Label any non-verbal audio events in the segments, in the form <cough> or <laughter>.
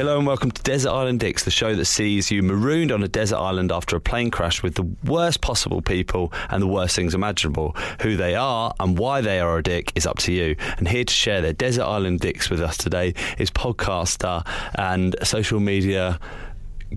Hello and welcome to Desert Island Dicks, the show that sees you marooned on a desert island after a plane crash with the worst possible people and the worst things imaginable. Who they are and why they are a dick is up to you. And here to share their Desert Island Dicks with us today is podcaster and social media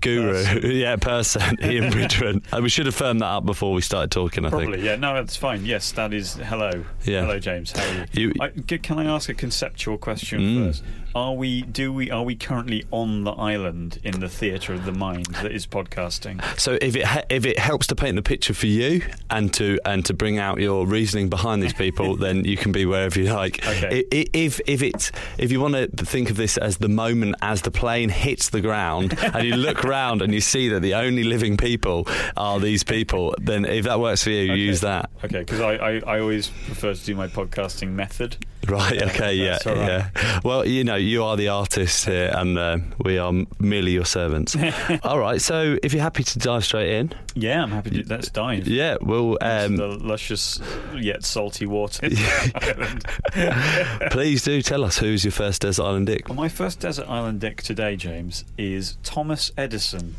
guru, Person. <laughs> yeah, person, <laughs> Ian Bridgman. We should have firmed that up before we started talking, I think. Probably, yeah. No, that's fine. Yes, that is. Hello. Yeah. Hello, James. How are you? You- I, can I ask a conceptual question Mm. first? Are we? Do we? Are we currently on the island in the theatre of the mind that is podcasting? So if it ha- if it helps to paint the picture for you and to and to bring out your reasoning behind these people, <laughs> then you can be wherever you like. Okay. If if it's if you want to think of this as the moment as the plane hits the ground and you look <laughs> around and you see that the only living people are these people, then if that works for you, Okay. use that. Okay, because I, I, I always prefer to do my podcasting method. <laughs> Right. Okay. Yeah. right. Yeah. Well, you know, you are the artist here, and uh, we are merely your servants. <laughs> All right. So, if you're happy to dive straight in, Yeah, I'm happy to. Let's dive. yeah, we'll. Um, the luscious yet salty water. <laughs> <laughs> please do tell us who's your first desert island dick. Well, my first desert island dick today, James, is Thomas Edison.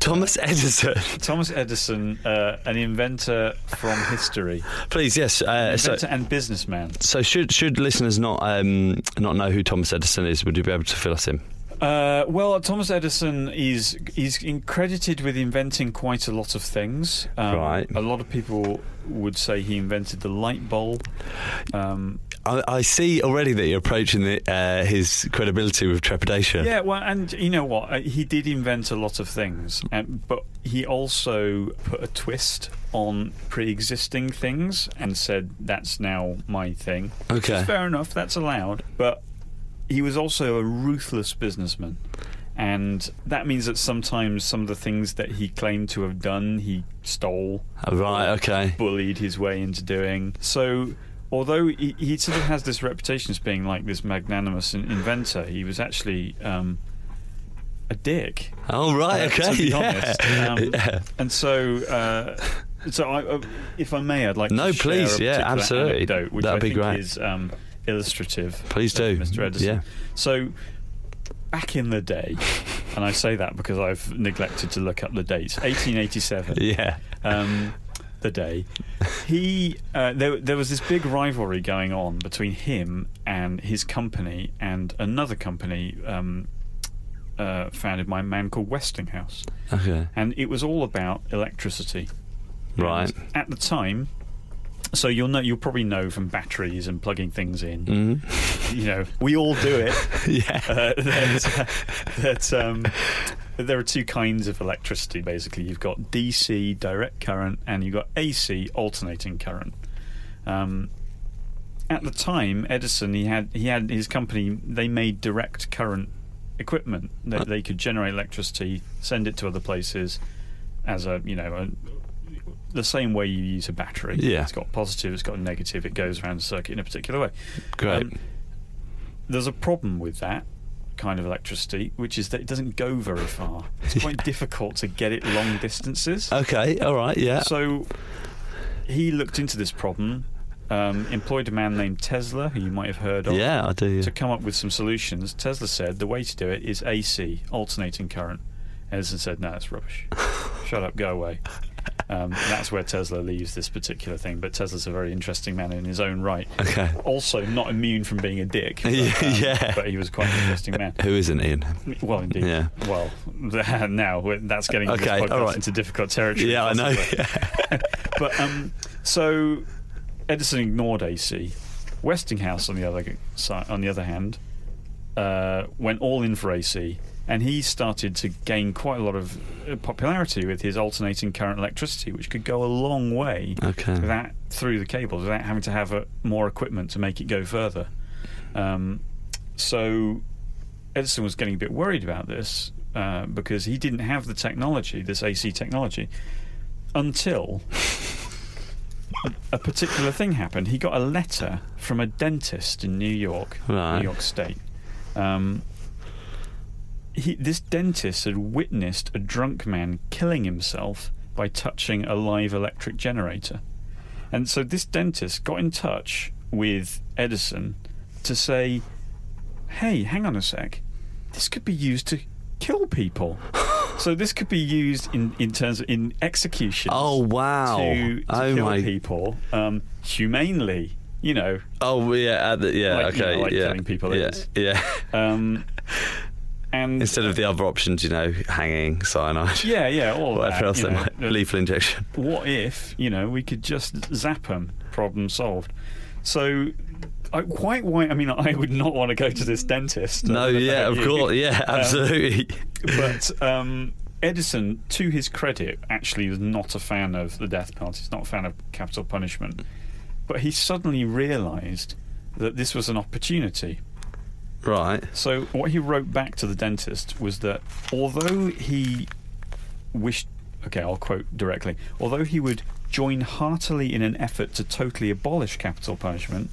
Thomas Edison. <laughs> Thomas Edison, uh, an inventor from history, Please, yes. Uh, so, inventor and businessman. so should should listeners not um, not know who Thomas Edison is? Would you be able to fill us in? Uh, well, Thomas Edison is in- credited with inventing quite a lot of things. Um, Right. A lot of people would say he invented the light bulb. Um, I, I see already that you're approaching the, uh, his credibility with trepidation. yeah, well, and you know what? Uh, He did invent a lot of things, and, but he also put a twist on pre-existing things and said that's now my thing. Okay. fair enough. That's allowed, but he was also a ruthless businessman. And that means that sometimes some of the things that he claimed to have done, he stole, Oh, Right. Okay. bullied his way into doing. So, although he, he sort of has this reputation as being like this magnanimous inventor, he was actually um, a dick. Oh right. uh, Okay. to be yeah. honest. Um, <laughs> yeah. And so, uh, so I, uh, if I may, I'd like No, to please, yeah, absolutely. anecdote, which That'd I be think great. is um, illustrative. Please do. Mr. Edison. Yeah. So, back in the day, <laughs> and I say that because I've neglected to look up the dates. 1887 <laughs> Yeah. um, the day. He uh, there, there was this big rivalry going on between him and his company and another company um, uh, founded by a man called Westinghouse, Okay. and it was all about electricity. Right. And at the time. So you'll know you'll probably know from batteries and plugging things in. Mm. You know, we all do it. <laughs> Yeah. uh, that, that um, there are two kinds of electricity. Basically, you've got DC direct current, and you've got AC alternating current. Um, at the time, Edison he had he had his company. They made direct current equipment that they could generate electricity, send it to other places as a you know a, the same way you use a battery. Yeah. it's got positive, it's got a negative. It goes around the circuit in a particular way. Great. Um, there's a problem with that kind of electricity, which is that it doesn't go very far. It's <laughs> quite difficult to get it long distances. okay. All right. Yeah. So he looked into this problem, um, employed a man named Tesla, who you might have heard of, yeah, I do. Yeah. to come up with some solutions. Tesla said the way to do it is AC, alternating current. Edison said, no, that's rubbish. <laughs> Shut up, go away. Um, that's where Tesla leaves this particular thing. But Tesla's a very interesting man in his own right. Okay. Also, not immune from being a dick. But, <laughs> um, yeah. But he was quite an interesting man. Who isn't Ian? Well, indeed. Yeah. Well, <laughs> now that's getting Okay, all right. into difficult territory. Yeah, I know. possibly. <laughs> but um, so Edison ignored AC. Westinghouse, on the other side, on the other hand, uh, went all in for AC. And he started to gain quite a lot of uh, popularity with his alternating current electricity, which could go a long way Okay. without through the cables without having to have uh more equipment to make it go further. Um, so Edison was getting a bit worried about this uh, because he didn't have the technology, this AC technology, until a, a particular thing happened. He got a letter from a dentist in New York, Right. New York State. Um, he, this dentist had witnessed a drunk man killing himself by touching a live electric generator. And so this dentist got in touch with Edison to say, hey, hang on a sec, this could be used to kill people. <laughs> so this could be used in, in terms of in execution Oh wow! to, to oh kill my! people um, humanely, you know. Oh yeah, uh, the- yeah. Like, you okay, know, like yeah, killing people yeah, is. yeah. Um, <laughs> and Instead of the other options, you know, hanging, cyanide, yeah, yeah, all whatever that. else they know. might, lethal injection. what if you know we could just zap them? Problem solved. So. I, quite why? I mean, <laughs> I would not want to go to this dentist. No, yeah, of you. course, yeah, Um, absolutely. but <laughs> um, Edison, to his credit, actually was not a fan of the death penalty. He's not a fan of capital punishment. But he suddenly realised that this was an opportunity. Right. So what he wrote back to the dentist was that although he wished, okay, I'll quote directly, although he would join heartily in an effort to totally abolish capital punishment,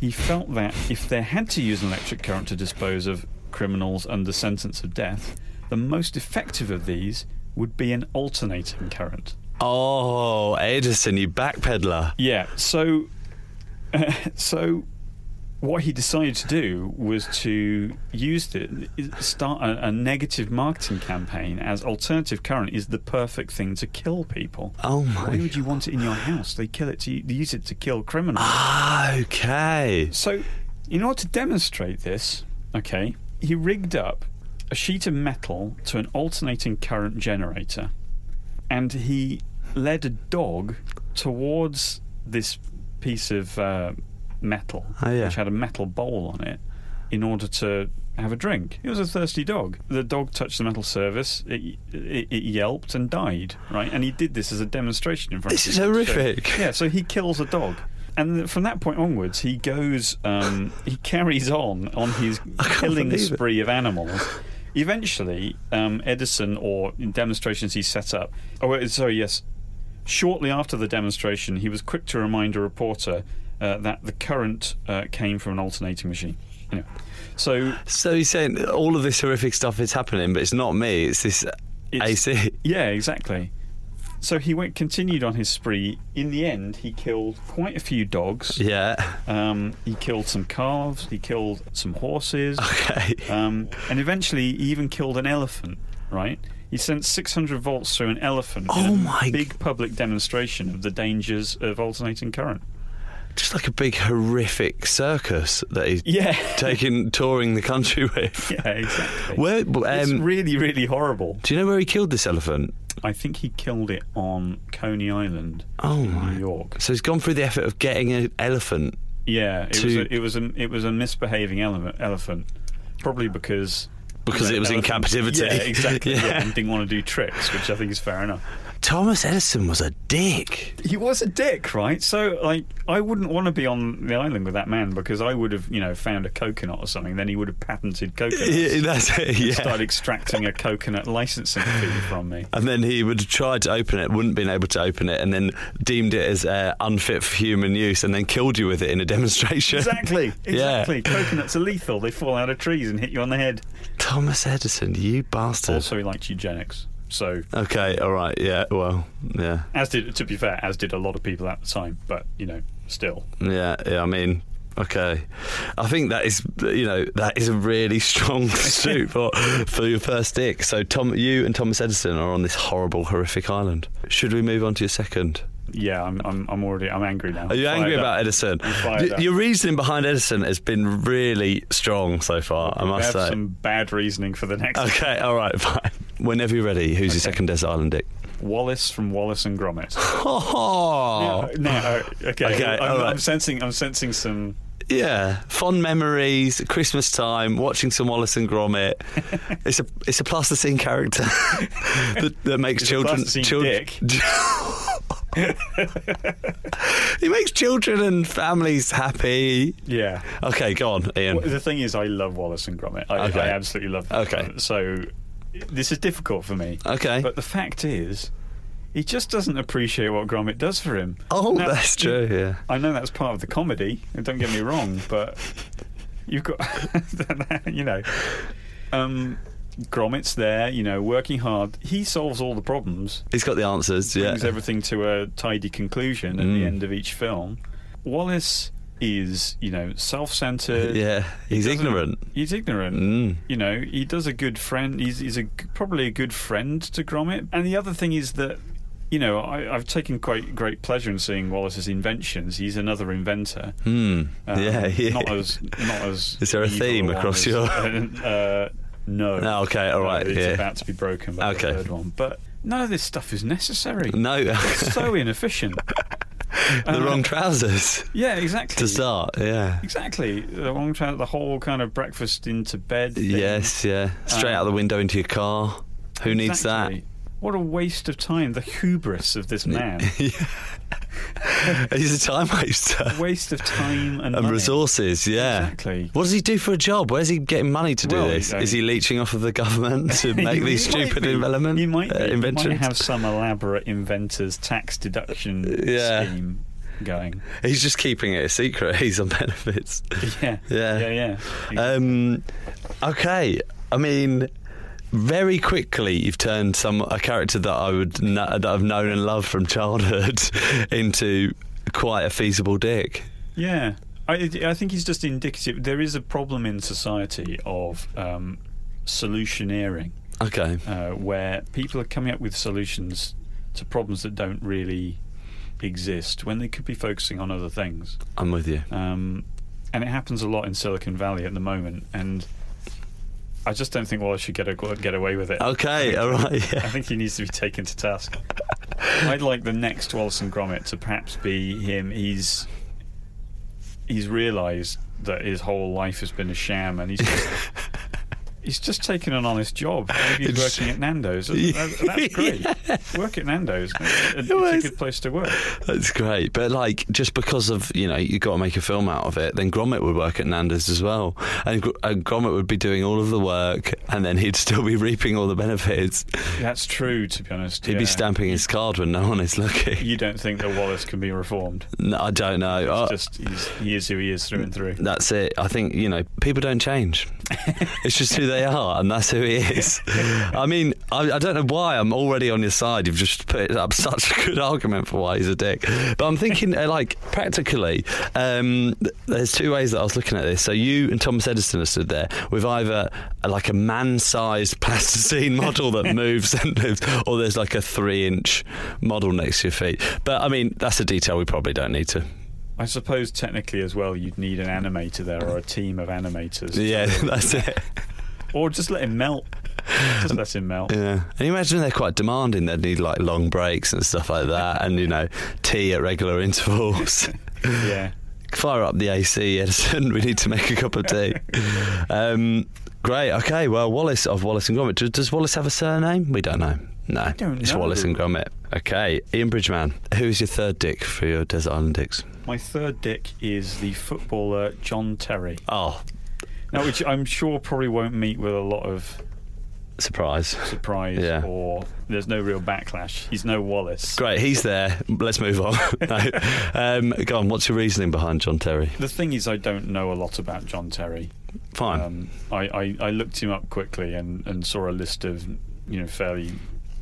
he felt that if they had to use an electric current to dispose of criminals under sentence of death, the most effective of these would be an alternating current. Oh, Edison, you backpedaler. Yeah. So, <laughs> so what he decided to do was to use the start a, a negative marketing campaign as alternative current is the perfect thing to kill people. Oh my. Why would you want it in your house? They kill it to they use it to kill criminals. Ah, okay. So, in order to demonstrate this, okay, he rigged up a sheet of metal to an alternating current generator, and he led a dog towards this piece of uh, metal, Oh, yeah. which had a metal bowl on it, in order to have a drink. It was a thirsty dog. The dog touched the metal surface, it, it, it yelped and died, right? And he did this as a demonstration in front This of is people. So- horrific. yeah, so he kills a dog. And from that point onwards, he goes, um, he carries on on his <laughs> killing believe it. spree of animals. Eventually, um, Edison, or in demonstrations he set up, oh, sorry, yes. Shortly after the demonstration, he was quick to remind a reporter uh, that the current uh, came from an alternating machine. Know, so So he's saying all of this horrific stuff is happening, but it's not me. It's this It's- AC. <laughs> Yeah, exactly. So he went continued on his spree. In the end, he killed quite a few dogs. Yeah. Um, he killed some calves. He killed some horses. Okay. Um, and eventually, he even killed an elephant. Right? He sent 600 volts through an elephant. in Oh a my Big public demonstration of the dangers of alternating current. Just like a big horrific circus that he's Yeah. <laughs> taking touring the country <laughs> with. yeah, exactly. Where? it's Um, really, really horrible. do you know where he killed this elephant? I think he killed it on Coney Island, Oh in! New York. So he's gone through the effort of getting an elephant. Yeah, it was to- a, it was a it was a misbehaving elephant, elephant, probably because Because you know, it was in captivity. Yeah, exactly. <laughs> Yeah. yeah, and didn't want to do tricks, which I think is fair enough. Thomas Edison was a dick. He was a dick, right? So, like, I wouldn't want to be on the island with that man because I would have, you know, found a coconut or something. Then he would have patented coconuts. <laughs> Yeah, that's it. Yeah. Started extracting a coconut licensing fee from me. And then he would have tried to open it, wouldn't been able to open it, and then deemed it as uh, unfit for human use, and then killed you with it in a <laughs> demonstration. Exactly, <laughs> Yeah. exactly. Coconuts are lethal. They fall out of trees and hit you on the head. Thomas Edison, you bastard. Also, he liked eugenics. So, Okay, all right, yeah, well, yeah, as did, to be fair, as did a lot of people at the time. But you know, still, yeah, yeah. I mean, okay, I think that is, you know, that is a really <laughs> strong <laughs> suit for for your first dick. So, Tom, you and Thomas Edison are on this horrible, horrific island. Should we move on to your second? Yeah, I'm, I'm, I'm already, I'm angry now. Are you Fired angry up. about Edison? Y- Your reasoning behind Edison has been really strong so far, I I must have say. some bad reasoning for the next. Okay, <laughs> all right, fine. Whenever you're ready, who's your second desert island dick? Wallace from Wallace and Gromit. <laughs> Oh, Now, now, uh, okay, Okay, I'm, all right. I'm sensing, I'm sensing some Yeah, fond memories, Christmas time, watching some Wallace and Gromit. <laughs> it's a it's a plasticine character that, that makes It's a children children. <laughs> he makes children and families happy. Yeah. Okay, go on, Ian. Well, the thing is, I love Wallace and Gromit. I, Okay. I absolutely love them. Okay. So this is difficult for me. Okay. But the fact is, he just doesn't appreciate what Gromit does for him. Oh, Now, that's true. Yeah. I know that's part of the comedy. and Don't get me wrong, but you've got, <laughs> you know, um, Gromit's there. You know, working hard. He solves all the problems. He's got the answers. Yeah. Brings everything to a tidy conclusion at Mm. the end of each film. Wallace is, you know, self-centered. <laughs> Yeah. He's doesn't- ignorant. He's ignorant. Mm. You know, he does a good friend. He's, he's a probably a good friend to Gromit. And the other thing is that, you know, I, I've taken quite great pleasure in seeing Wallace's inventions. He's another inventor. Hmm. Um, yeah. <laughs> Yeah. Not as not as. Is there a theme across as- your- <laughs> Uh, no. Oh, okay, all right. No, It's yeah. about to be broken by Okay. the third one, but none of this stuff is necessary. no. <laughs> It's so inefficient. <laughs> the Uh, wrong trousers Yeah, exactly. to start. Yeah. Exactly. The wrong tra- the whole kind of breakfast into bed. thing. Yes. Yeah. Straight out the window into your car. Who needs that? What a waste of time. The hubris of this man. <laughs> <laughs> He's a time waster. waste of time and, And resources, yeah. Exactly. What does he do for a job? Where's he getting money to do Well, this? Is he leeching off of the government <laughs> to make these stupid development He might, be. uh, inventions? might have some elaborate inventor's tax deduction <laughs> Yeah. scheme going. He's just keeping it a secret. He's on benefits. Yeah. Yeah. Yeah. Yeah. Um, okay, I mean, very quickly you've turned some a character that I would that I've known and loved from childhood <laughs> into quite a feasible dick. Yeah, I, I think he's just indicative. There is a problem in society of um, solutioneering, Okay, uh, where people are coming up with solutions to problems that don't really exist when they could be focusing on other things. I'm with you. Um, and it happens a lot in Silicon Valley at the moment. And I just don't think Wallace should get a, get away with it. Okay, all right. I think he needs to be taken to task. <laughs> I'd like the next Wallace and Gromit to perhaps be him. He's he's realised that his whole life has been a sham, and he's just, <laughs> he's just taken an honest job. Maybe he's working at Nando's. <laughs> That's great. Work at Nando's. <laughs> It's a good place to work. That's great, but like just because of you know you've got to make a film out of it, then Gromit would work at Nando's as well, and, and Gromit would be doing all of the work, and then he'd still be <laughs> reaping all the benefits. That's true, to be honest. He'd yeah. be stamping his card when no one is looking. You don't think that Wallace can be reformed? No, I don't know. It's just he's, he is who he is through and through. That's it. I think you know people don't change. it's just who they are, and that's who he is. I mean, I, I don't know why I'm already on your side. You've just put up such a good argument for why he's a dick. But I'm thinking, uh, like, practically, um, there's two ways that I was looking at this. So you and Thomas Edison are stood there with either uh, like a man-sized <laughs> plasticine model that moves and lives, or there's like a three-inch model next to your feet. But I mean, that's a detail we probably don't need to. I suppose technically as well, you'd need an animator there or a team of animators. Yeah, <laughs> that's it. <laughs> or just let him melt. Just let him melt. Yeah. And you imagine they're quite demanding. They'd need like long breaks and stuff like that, and you know, tea at regular <laughs> intervals. <laughs> Yeah. Fire up the AC, Edison. <laughs> We need to make a cup of tea. Um, great. Okay. Well, Wallace of Wallace and Gromit. Does, does Wallace have a surname? We don't know. No, don't it's know. Wallace and Gromit. Okay, Ian Bridgeman. Who's your third dick for your Desert Island Dicks? My third dick is the footballer John Terry. Oh, Now, which I'm sure probably won't meet with a lot of surprise. surprise Yeah. or there's no real backlash. He's no Wallace. Great, he's there. Let's move on. <laughs> no. um, go on. What's your reasoning behind John Terry? The thing is, I don't know a lot about John Terry. Fine. Um, I, I, I looked him up quickly and, and saw a list of you know fairly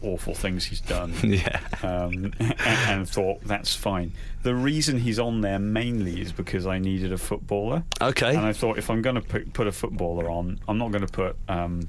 awful things he's done. <laughs> yeah. um, and, and thought that's fine. The reason he's on there mainly is because I needed a footballer, Okay. and I thought if I'm going to put, put a footballer on, I'm not going to put um,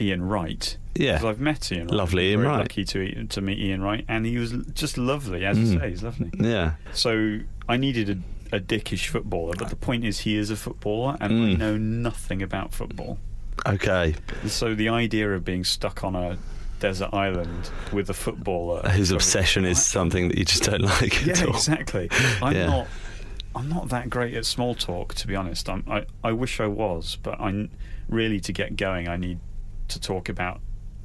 Ian Wright. Yeah. because I've met Ian. Wright. Lovely Ian Wright. Lucky to to meet Ian Wright, and he was just lovely, as you Mm. say, he's lovely. Yeah. So I needed a, a dickish footballer, but the point is, he is a footballer, and I Mm. know nothing about football. Okay. So the idea of being stuck on a desert island with a footballer Whose obsession is something that you just don't <laughs> like yeah, at all. exactly. I'm Yeah. not. I'm not that great at small talk, to be honest. I'm, I I wish I was, but I really to get going, I need to talk about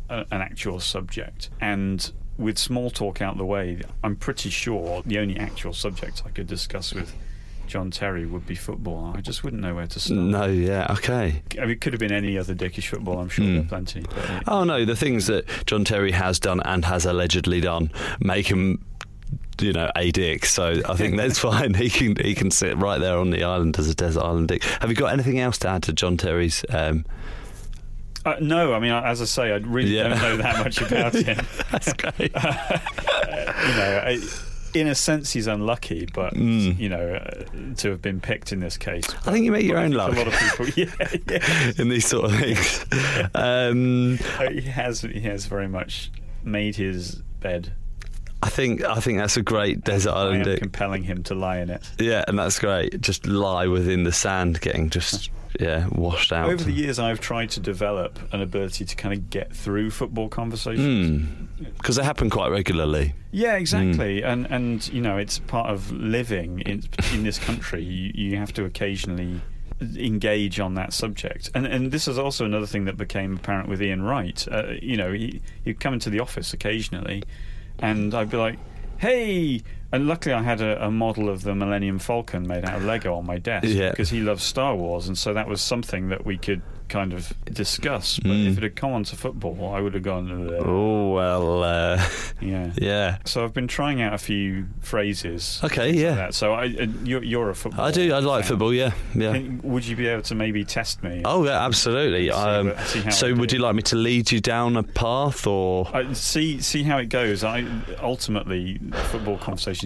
a, an actual subject. And with small talk out the way, I'm pretty sure the only actual subject I could discuss with John Terry would be football. I just wouldn't know where to start. No, yeah, okay. I mean, it could have been any other dickish football. I'm sure Mm. there are plenty. But Oh no, the things that John Terry has done and has allegedly done make him you know a dick so i think that's <laughs> fine he can he can sit right there on the island as a desert island dick have you got anything else to add to john terry's um Uh, no, I mean, as I say, I really Yeah. don't know that much about <laughs> him. that's great <laughs> you know, I, in a sense, he's unlucky, but Mm. you know, uh, to have been picked in this case. I think you make your own luck. A lot of people, <laughs> yeah, yeah. <laughs> in these sort of things <laughs> um Uh, he has, he has very much made his bed. i think i think that's a great desert island compelling him to lie in it. yeah and that's great just lie within the sand getting just yeah washed out Over the years, I've tried to develop an ability to kind of get through football conversations. because they happen quite regularly Yeah, Hmm. exactly, and and you know it's part of living in in this country. You, you have to occasionally engage on that subject, and and this is also another thing that became apparent with Ian Wright. Uh, you know, he he'd come into the office occasionally, and I'd be like, "Hey." And luckily, I had a, a model of the Millennium Falcon made out of Lego on my desk Yeah. because he loves Star Wars, and so that was something that we could kind of discuss. But Mm. if it had come on to football, I would have gone, oh well uh, <laughs> yeah. yeah So I've been trying out a few phrases. okay yeah that. So I, uh, you're, you're a football. i do i like fan. football yeah yeah Can- Would you be able to maybe test me? Oh yeah, absolutely. Um, what- so, would do. you like me to lead you down a path, or I, see see how it goes. I ultimately football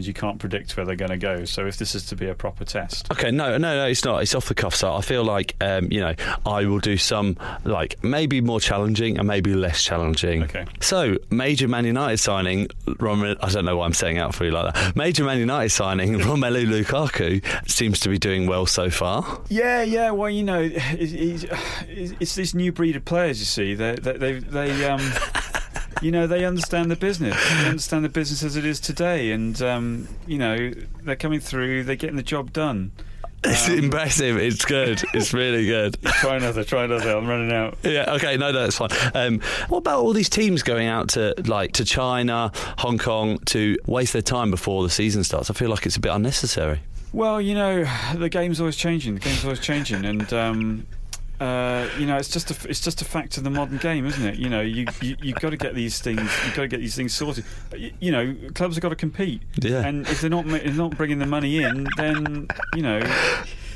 you can't predict where they're going to go. So if this is to be a proper test, okay? No, no, no. It's not. It's off the cuff. So I feel like um, you know I will do some like maybe more challenging and maybe less challenging. Okay. So major Man United signing. Rom- I don't know why I'm saying out for you like that. Major Man United signing <laughs> Romelu Lukaku seems to be doing well so far. yeah, yeah. Well, you know, <sighs> it's, it's, <sighs> it's this new breed of players. You see, they they they, they um. <laughs> You know they understand the business. They understand the business as it is today, and um, you know they're coming through. They're getting the job done. It's Um, impressive. It's good. It's really good. <laughs> Try another. Try another. I'm running out. Yeah. Okay. No, no, that's fine. Um, what about all these teams going out to like to China, Hong Kong to waste their time before the season starts? I feel like it's a bit unnecessary. Well, you know, the game's always changing. The game's always changing, and um, uh, you know, it's just a it's just a fact of the modern game, isn't it? You know, you you you've got to get these things you've got to get these things sorted. But, y- you know, clubs have got to compete, Yeah. and if they're not if they're not bringing the money in, then you know.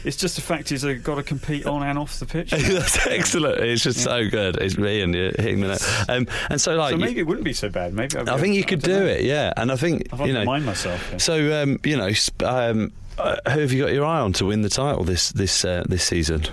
It's just a fact is they've got to compete on and off the pitch. <laughs> that's excellent. It's just so good. It's me and you're hitting the net. Um, and so like, so you- maybe it wouldn't be so bad. Maybe I'd I think you could don't know. it. Yeah. And I think I've you know. mind myself. yeah. So um, you know, um, uh, who have you got your eye on to win the title this this uh, this season?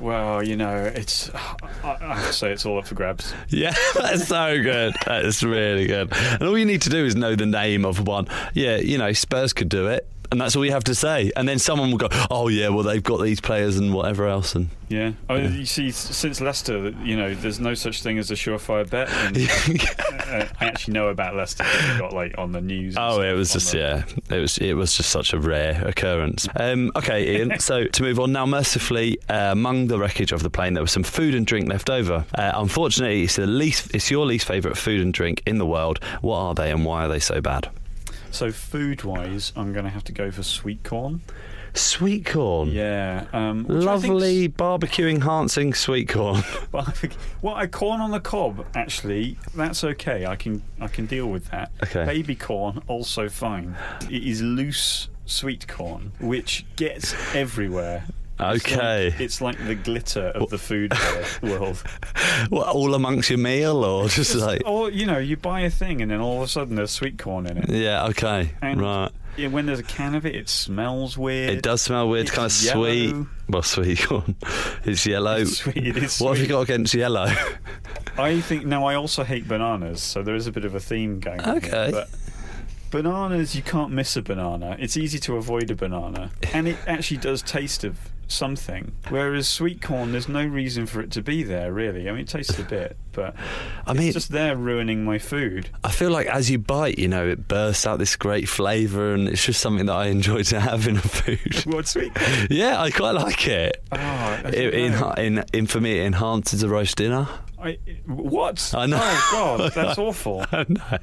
Well, you know, it's I, I say it's all up for grabs. Yeah, <laughs> that's so good. That's really good. And all you need to do is know the name of one. Yeah, you know, Spurs could do it. And that's all you have to say. And then someone will go, oh, yeah, well, they've got these players and whatever else. And Yeah. Oh, you see, since Leicester, you know, there's no such thing as a surefire bet. And, <laughs> uh, I actually know about Leicester. Got like on the news. Oh, it was just the- yeah, it was it was just such a rare occurrence. Um, okay, Ian. <laughs> so to move on now, mercifully, uh, among the wreckage of the plane, there was some food and drink left over. Uh, unfortunately, it's the least, it's your least favourite food and drink in the world. What are they, and why are they so bad? So food-wise, I'm going to have to go for sweet corn. Sweet corn. Yeah. Um, which I think's- Lovely barbecue enhancing sweet corn. <laughs> Well, a corn on the cob, actually, that's okay. I can I can deal with that. Okay. Baby corn, also fine. It is loose sweet corn, which gets everywhere. It's Okay. like- It's like, the glitter of the food <laughs> world. what, all amongst your meal, or just, Just- like? or, you know, you buy a thing and then all of a sudden there's sweet corn in it. Yeah. Okay. And right. yeah, when there's a can of it, it smells weird. It does smell weird. It's kind of yellow. sweet. Well, sweet corn. It's yellow. It's sweet. It is What have you got against yellow? <laughs> I think now I also hate bananas, so there is a bit of a theme going on. here, Okay. but bananas, you can't miss a banana. It's easy to avoid a banana, and it actually does taste of something. Whereas sweet corn, there's no reason for it to be there, really. I mean, it tastes a bit, but <sighs> I mean, it's just there ruining my food. I feel like as you bite, you know, it bursts out this great flavour, and it's just something that I enjoy to have in a food. <laughs> What sweet corn? yeah, I quite like it. Oh, It, in, in, in, for me, it enhances a roast dinner. I, what? I know. Oh God, <laughs> that's awful.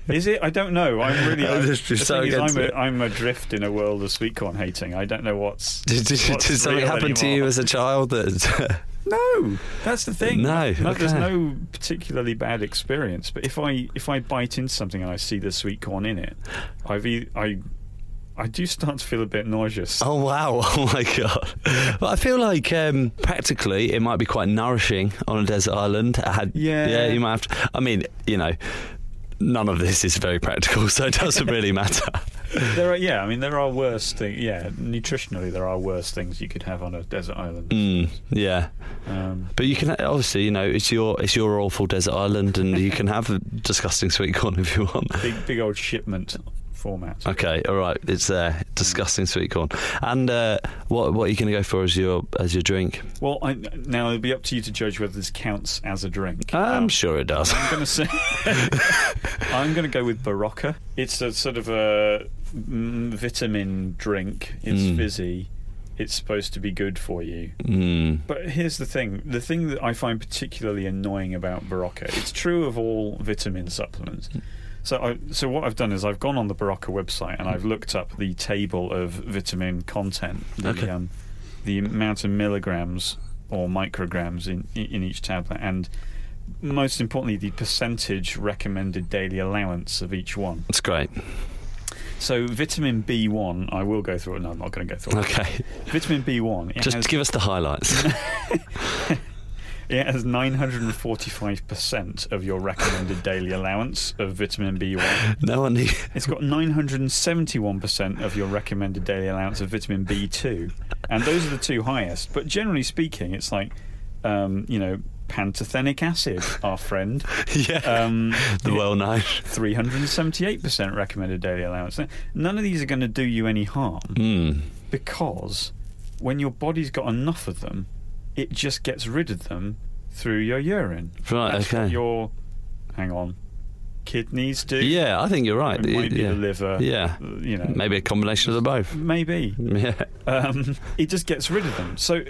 Is it? I don't know. I'm really. I, <laughs> This is so I'm, a, I'm adrift in a world of sweet corn hating. I don't know what's. <laughs> Did, did, what's did something happen to you as a child that? No, that's the thing. No, there's okay. no particularly bad experience. But if I if I bite into something and I see the sweet corn in it, I've e- I I do start to feel a bit nauseous. oh wow! <laughs> Oh my god! But I feel like um, practically it might be quite nourishing on a desert island. I had, Yeah. yeah. You might have to. I mean, you know, none of this is very practical, <laughs> so it doesn't really matter. There are yeah, I mean there are worse things. Yeah, nutritionally there are worse things you could have on a desert island. Mm, yeah. Um, But you can obviously, you know, it's your it's your awful desert island, and you can have a disgusting sweet corn if you want. big big old shipment format. Okay, all right, it's there. Disgusting sweet corn. And uh, what what are you going to go for as your as your drink? Well, I, now it'll be up to you to judge whether this counts as a drink. I'm Um, sure it does. I'm going <laughs> to say <laughs> I'm going to go with Berocca. It's a sort of a mm, vitamin drink. It's Mm. fizzy. It's supposed to be good for you. Mm. But here's the thing: the thing that I find particularly annoying about Berocca, it's true of all vitamin supplements. So, I, so what I've done is I've gone on the Berocca website and I've looked up the table of vitamin content, the, Okay. um, the amount of milligrams or micrograms in in each tablet, and most importantly, the percentage recommended daily allowance of each one. That's great. So, vitamin B1, I will go through it. No, I'm not going to go through it. Okay, Vitamin B1, it just has give us the highlights. <laughs> <laughs> It has 945% of your recommended daily allowance of vitamin B1. no one need. It's got 971% of your recommended daily allowance of vitamin B2. And those are the two highest. But generally speaking, it's like, um, you know, pantothenic acid, our friend. <laughs> yeah, Um, the well known. 378% recommended daily allowance. None of these are going to do you any harm Mm. because when your body's got enough of them, it just gets rid of them through your urine. Right, That's okay. your hang on kidneys do. Yeah, I think you're right. It might be yeah. the liver. Yeah. uh, You know. Maybe a combination of the both. Maybe. <laughs> Yeah. Um, it just gets rid of them. So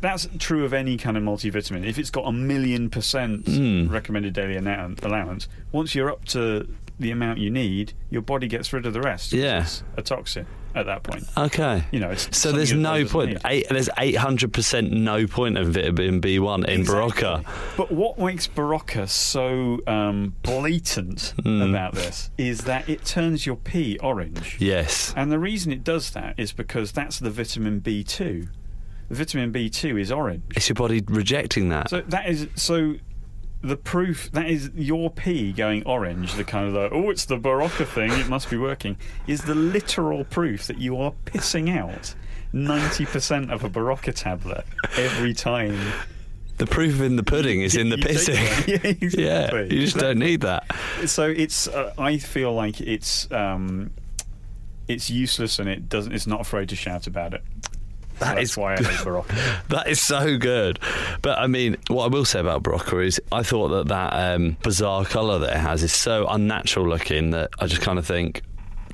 that's true of any kind of multivitamin. If it's got a million percent Mm. recommended daily allowance, once you're up to the amount you need, your body gets rid of the rest. 'cause Yeah. It's a toxin at that point. Okay. You know, it's So there's no point. Eight, there's 800 percent no point of vitamin B1 in Exactly. Berocca. But what makes Berocca so um, blatant Mm. about this is that it turns your pee orange. Yes. And the reason it does that is because that's the vitamin B2. Vitamin B2 is orange. It's your body rejecting that. So that is so the proof that is your pee going orange, the kind of like, oh, it's the Berocca thing, it must be working, is the literal proof that you are pissing out 90% of a Berocca tablet every time the proof in the pudding is in the pissing. <laughs> <laughs> Yeah, exactly. yeah, you just don't need that. So it's. Uh, I feel like it's. Um, it's useless, and it doesn't. It's not afraid to shout about it. That that's is why I hate Berocca. <laughs> That is so good. But I mean, what I will say about Berocca is I thought that that um, bizarre colour that it has is so unnatural looking that I just kind of think,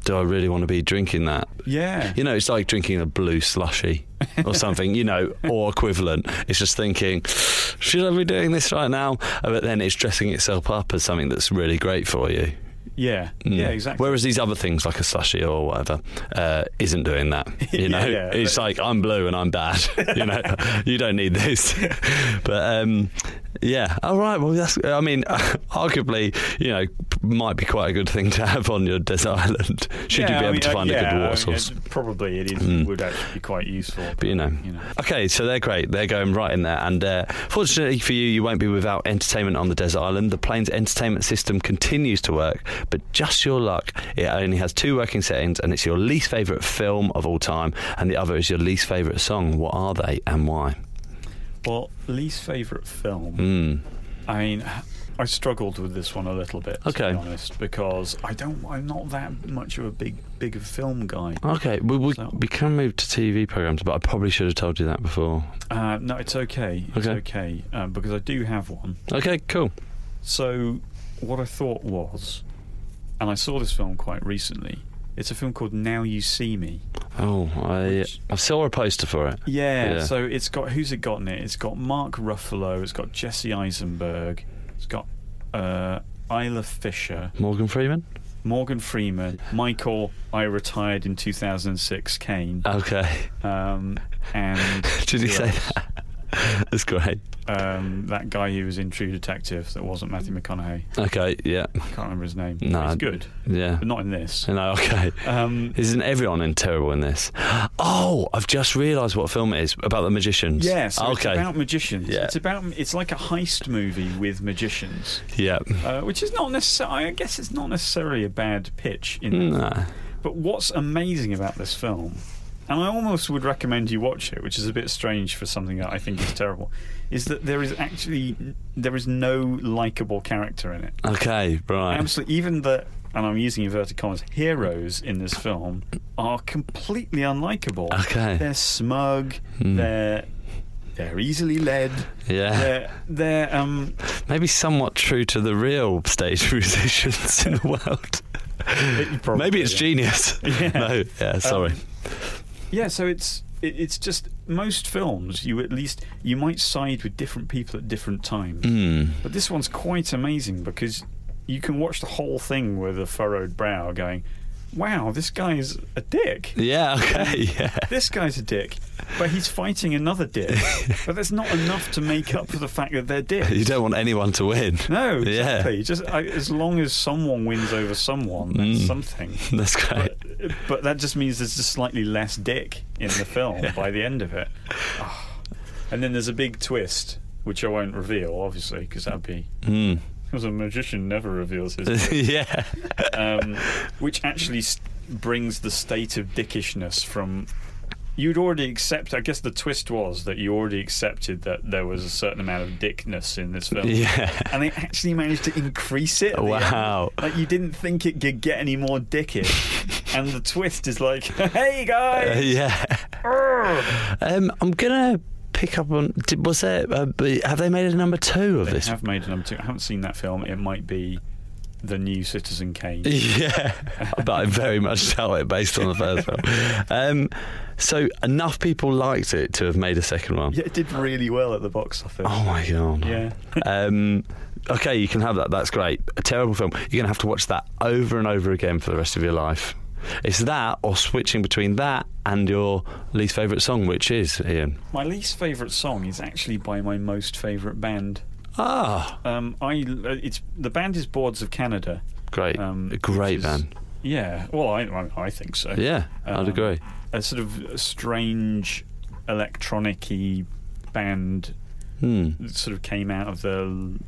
do I really want to be drinking that? Yeah. You know, it's like drinking a blue slushy or something, you know, <laughs> or equivalent. It's just thinking, should I be doing this right now? But then it's dressing itself up as something that's really great for you. Yeah. Mm. Yeah. Exactly. Whereas these other things, like a slushy or whatever, uh, isn't doing that. <laughs> You Yeah, know, yeah. it's like I'm blue and I'm bad. <laughs> you know, <laughs> you don't need this. but um, yeah, all right. Well, that's. I mean, <laughs> arguably, you know, might be quite a good thing to have on your desert island. Should Yeah, you be I able mean, to uh, find yeah, a good water mean, source? it- probably it is, Mm. would actually be quite useful. But you know. you know. Okay, so they're great. They're going right in there. And uh, fortunately for you, you won't be without entertainment on the desert island. The plane's entertainment system continues to work, but just your luck, it only has two working settings, and it's your least favourite film of all time, and the other is your least favourite song. What are they and why? Well, least favourite film. Mm. I mean, I struggled with this one a little bit, to be honest, because I don't. I'm not that much of a big, big film guy. Okay, we, we, So- we can move to TV programs, but I probably should have told you that before. Uh, no, it's okay. It's Okay. okay, uh, because I do have one. Okay, cool. So, what I thought was, and I saw this film quite recently. It's a film called Now You See Me. Oh, I Which- I saw a poster for it. Yeah, Yeah. So it's got who's it got in it? It's got Mark Ruffalo. It's got Jesse Eisenberg. It's got uh, Isla Fisher, Morgan Freeman. Morgan Freeman, Michael. I retired in 2006. Caine. Okay. Um, and <laughs> Did he say that? <laughs> That's great. Um, that guy who was in True Detective that wasn't Matthew McConaughey. Okay, yeah, I can't remember his name. No, he's good, yeah. but not in this. No, okay. Um, Isn't everyone in terrible in this? Oh, I've just realised what film it is about the magicians. yeah, so okay. it's about magicians. Yeah. It's about it's like a heist movie with magicians. yeah. uh, which is not necessarily. I guess it's not necessarily a bad pitch. In that. Nah. But what's amazing about this film, and I almost would recommend you watch it, which is a bit strange for something that I think is terrible, is that there is actually there is no likable character in it. Okay, right. Absolutely, even the and I'm using inverted commas heroes in this film are completely unlikable. Okay. They're smug. Hmm. They're they're easily led. Yeah. They're they're um Maybe somewhat true to the real stage <laughs> musicians in the world. probably, Maybe it's <laughs> yeah. genius. <laughs> Yeah. No, yeah, sorry. Um, Yeah, so it's it, it's just most films you at least you might side with different people at different times. Hmm. But this one's quite amazing because you can watch the whole thing with a furrowed brow going, "Wow, this guy's a dick." Yeah, okay, yeah. This guy's a dick, but he's fighting another dick. <laughs> but that's not enough to make up for the fact that they're dicks. You don't want anyone to win. No, Yeah. exactly. Just I, as long as someone wins over someone, that's Mm. something. <laughs> That's great. But, but that just means there's just slightly less dick in the film <laughs> by the end of it. Ah. And then there's a big twist, which I won't reveal, obviously, because that'd be. Mm. Because a magician never reveals his. <laughs> yeah. um, which actually brings the state of dickishness from. You'd already accept. I guess the twist was that you already accepted that there was a certain amount of dickness in this film. Yeah. And they actually managed to increase it. Wow. Like you didn't think it could get any more dickish. <laughs> and the twist is like, <laughs> hey Uh, guys! yeah. Um, I'm gonna pick up on. Did, was there? Uh, have they made a number two of They this? have made a number two. I haven't seen that film. It might be the new Citizen Kane. <laughs> Yeah, but I very much doubt it based on the first film. <laughs> Um, so enough people liked it to have made a second one. Yeah, it did really well at the box office. Oh my god. Yeah. <laughs> Um, okay, you can have that. That's great. A terrible film. You're gonna have to watch that over and over again for the rest of your life. It's that, or switching between that and your least favourite song, which is Ian. My least favourite song is actually by my most favourite band. Ah, Um, I uh, it's the band is Boards of Canada. great, Um, great is- band. Yeah, well, I I, I think so. Yeah, I'd Um, agree. A sort of strange electronic-y band Hmm. that sort of came out of the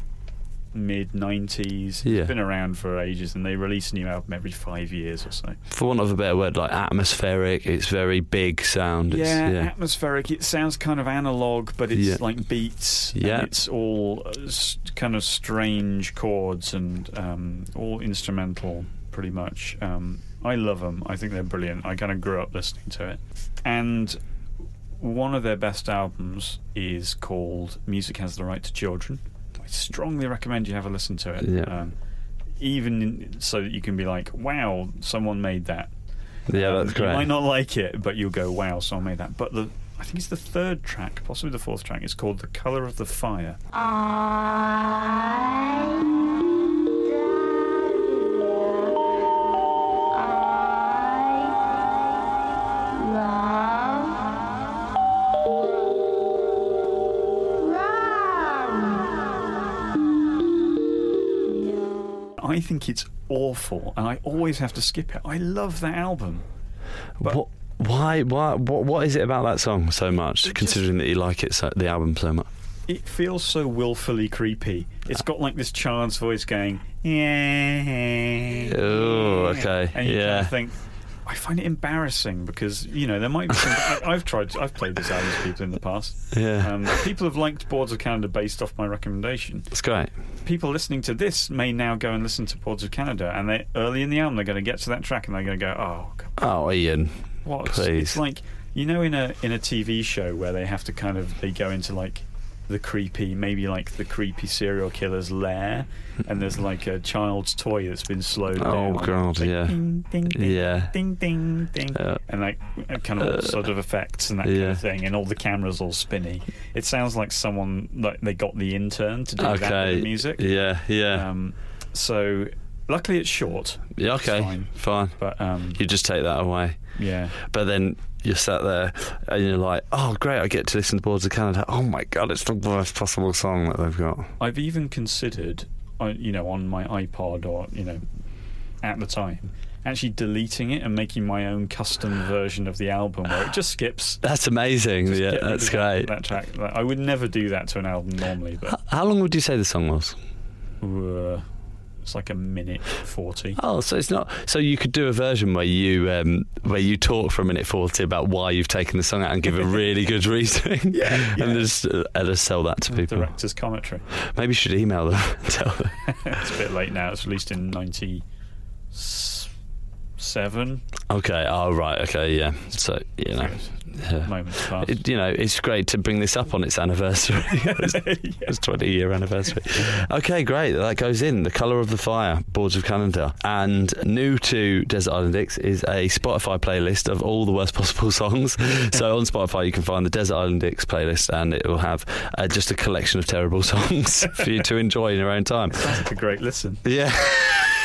mid '90s. Yeah. It's been around for ages, and they release a new album every five years or so. For want of a better word, like atmospheric. It's very big sound. It's, yeah, yeah. atmospheric. It sounds kind of analog, but it's Yeah. like beats. Yeah. it's all uh, kind of strange chords and um, all instrumental, pretty much. Um, I love them. I think they're brilliant. I kind of grew up listening to it, and one of their best albums is called "Music Has the Right to Children." I strongly recommend you have a listen to it. Yeah. Um, even so that you can be like, "Wow, someone made that." Yeah, Um, that's You great. might not like it, but you'll go, "Wow, someone made that." But the I think it's the third track, possibly the fourth track. It's called "The Color of the Fire." I think it's awful, and I always have to skip it. I love that album. but- What, why? Why? What? What is it about that song so much? Considering that you like it, so, the album so much. It feels so willfully creepy. It's got like this child's voice going, yeah. Oh, okay, And you yeah. kind of think, I find it embarrassing because you know there might be some. I, I've tried. I've played this album to people in the past. Yeah. Um, people have liked Boards of Canada based off my recommendation. It's great. People listening to this may now go and listen to Boards of Canada, and they early in the album they're going to get to that track and they're going to go, "Oh, God, Oh, Ian. what?" Please. It's like you know in a in a TV show where they have to kind of they go into like the creepy, maybe like the creepy serial killer's lair, and there's like a child's toy that's been slowed Oh, down. God, like yeah. Ding, ding, ding, Yeah. ding, ding, ding, Yeah. and like uh, kind of all sort of effects and that kind of thing, and all the cameras all spinny. It sounds like someone like they got the intern to do that with the music. Yeah, yeah. Um, so luckily it's short, yeah, okay. fine. Fine. but um, You just take that away. yeah. But then you're sat there and you're like, oh, great, I get to listen to Boards of Canada. Oh my God, it's the worst possible song that they've got. I've even considered, uh, you know, on my iPod or you know, at the time, actually deleting it and making my own custom version of the album where it just skips. <sighs> That's amazing. just yeah, that's great. That track. I would never do that to an album normally, but How long would you say the song was? uh, it's like a minute forty. Oh, so it's not. So you could do a version where you um, where you talk for a minute forty about why you've taken the song out and give a really <laughs> good reason. Yeah, <laughs> yeah. and just uh, just sell that to people. Director's commentary. Maybe you should email them. Tell them. <laughs> it's a bit late now. It's released in ninety seven. Okay. Oh, right. Okay. Yeah. So you know, yeah. <laughs> Moments past. It, you know, it's great to bring this up on its anniversary. <laughs> it's, <laughs> it's 20 year anniversary. Okay, great. That goes in. The Colour of the Fire, Boards of Canada. And new to Desert Island Dicks is a Spotify playlist of all the worst possible songs. so on Spotify, you can find the Desert Island Dicks playlist, and it will have uh, just a collection of terrible songs for you to enjoy in your own time. Sounds like a great listen. Yeah.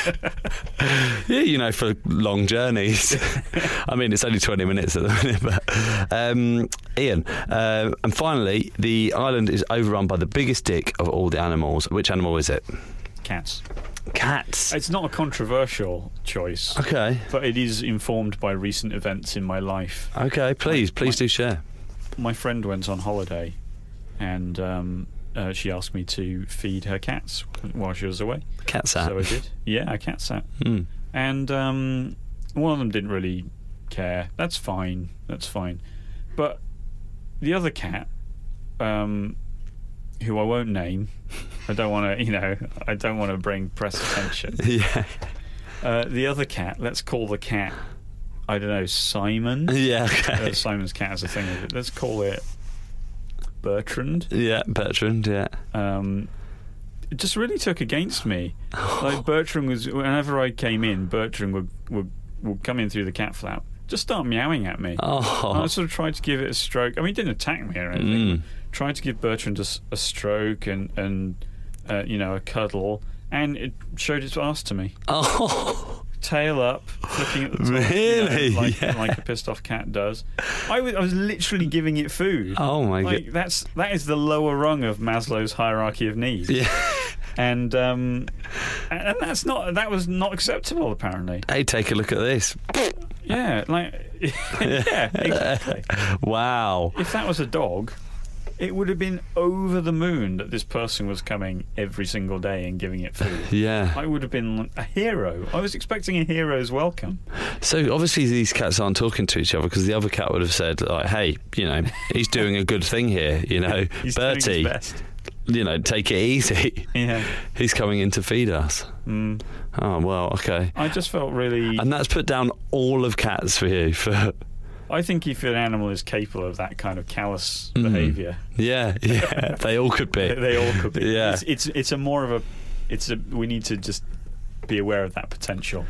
<laughs> yeah, you know, for long journeys. <laughs> I mean, it's only 20 minutes at the minute, but. Um, Ian, uh, and finally, the island is overrun by the biggest dick of all the animals. Which animal is it? Cats. Cats. It's not a controversial choice. Okay. But it is informed by recent events in my life. Okay, please, please do share. My friend went on holiday and um, uh, she asked me to feed her cats while she was away. Cat sat. So I did. Yeah, a cat sat. Mm. And um, one of them didn't really care. That's fine. That's fine. But the other cat, um, who I won't name, I don't want to, you know, I don't want to bring press attention. <laughs> Yeah. Uh, the other cat, let's call the cat, I don't know, Simon. Yeah, Uh. Simon's cat is a thing. Let's call it Bertrand. Yeah, Bertrand, yeah. Um, it just really took against me. Like <laughs> Bertrand was, whenever I came in, Bertrand would would, would come in through the cat flap, just start meowing at me. Oh. And I sort of tried to give it a stroke. I mean, he didn't attack me or anything. Mm. Tried to give Bertrand a stroke and and uh, you know a cuddle, and it showed its ass to me. <laughs> Oh. Tail up, flicking at <laughs> the top, you know, Really? like, Yeah. like a pissed off cat does. I was, I was literally giving it food. Oh, my like, God. That's that is the lower rung of Maslow's hierarchy of needs. Yeah. <laughs> And um, and and that's not that was not acceptable apparently. Hey, take a look at this. Yeah, like <laughs> yeah, exactly. Wow. If that was a dog, it would have been over the moon that this person was coming every single day and giving it food. <laughs> Yeah. I would have been a hero. I was expecting a hero's welcome. So obviously these cats aren't talking to each other because the other cat would have said like, "Hey, you know, he's doing a good thing here. You know, <laughs> He's Bertie, you know, take it easy. <laughs> Yeah. He's coming in to feed us." Mm. Oh well, okay. I just felt really. And that's put down all of cats for you. For I think if an animal is capable of that kind of callous Mhm. behaviour, yeah, <laughs> yeah, they all could be. they, they all could be. Yeah. It's, it's it's a more of a. It's a. We need to just be aware of that potential.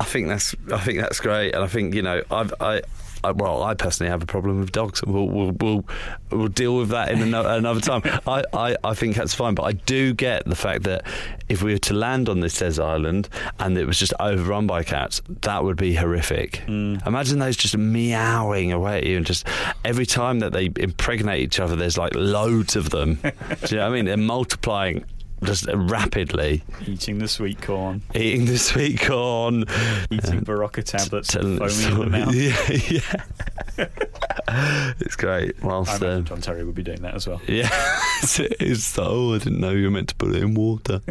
I think that's I think that's great, and I think you know I've, I. Well, I personally have a problem with dogs. We'll we'll we'll, we'll deal with that in ano- another time. I, I, I think that's fine, but I do get the fact that if we were to land on this desert island and it was just overrun by cats, that would be horrific. Mm. Imagine those just meowing away at you, and just every time that they impregnate each other, there's like loads of them. <laughs> do you know what I mean? They're multiplying just rapidly, Eating the sweet corn, eating the sweet corn. eating uh, Berocca tablets, Telling foaming the in the <laughs> mouth. Yeah, yeah. <laughs> <laughs> it's great. I Whilst um, John Terry would be doing that as well. yeah, <laughs> it's, oh, I didn't know you were meant to put it in water. <laughs>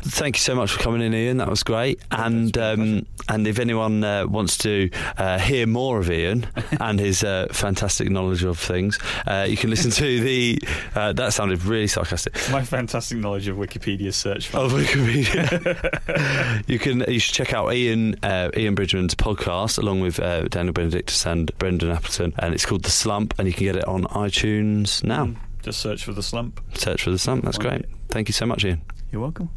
Thank you so much for coming in, Ian. That was great. And um, and if anyone uh, wants to uh, hear more of Ian and his uh, fantastic knowledge of things, uh, you can listen to the. Uh, that sounded really sarcastic. My fantastic knowledge of Wikipedia search. Of Wikipedia. you can you should check out Ian uh, Ian Bridgman's podcast along with Daniel Benedictus and Brendan Appleton, and it's called The Slump, and you can get it on iTunes now. Mm, just search for The Slump. Search for The Slump. That's great. Thank you so much, Ian. You're welcome.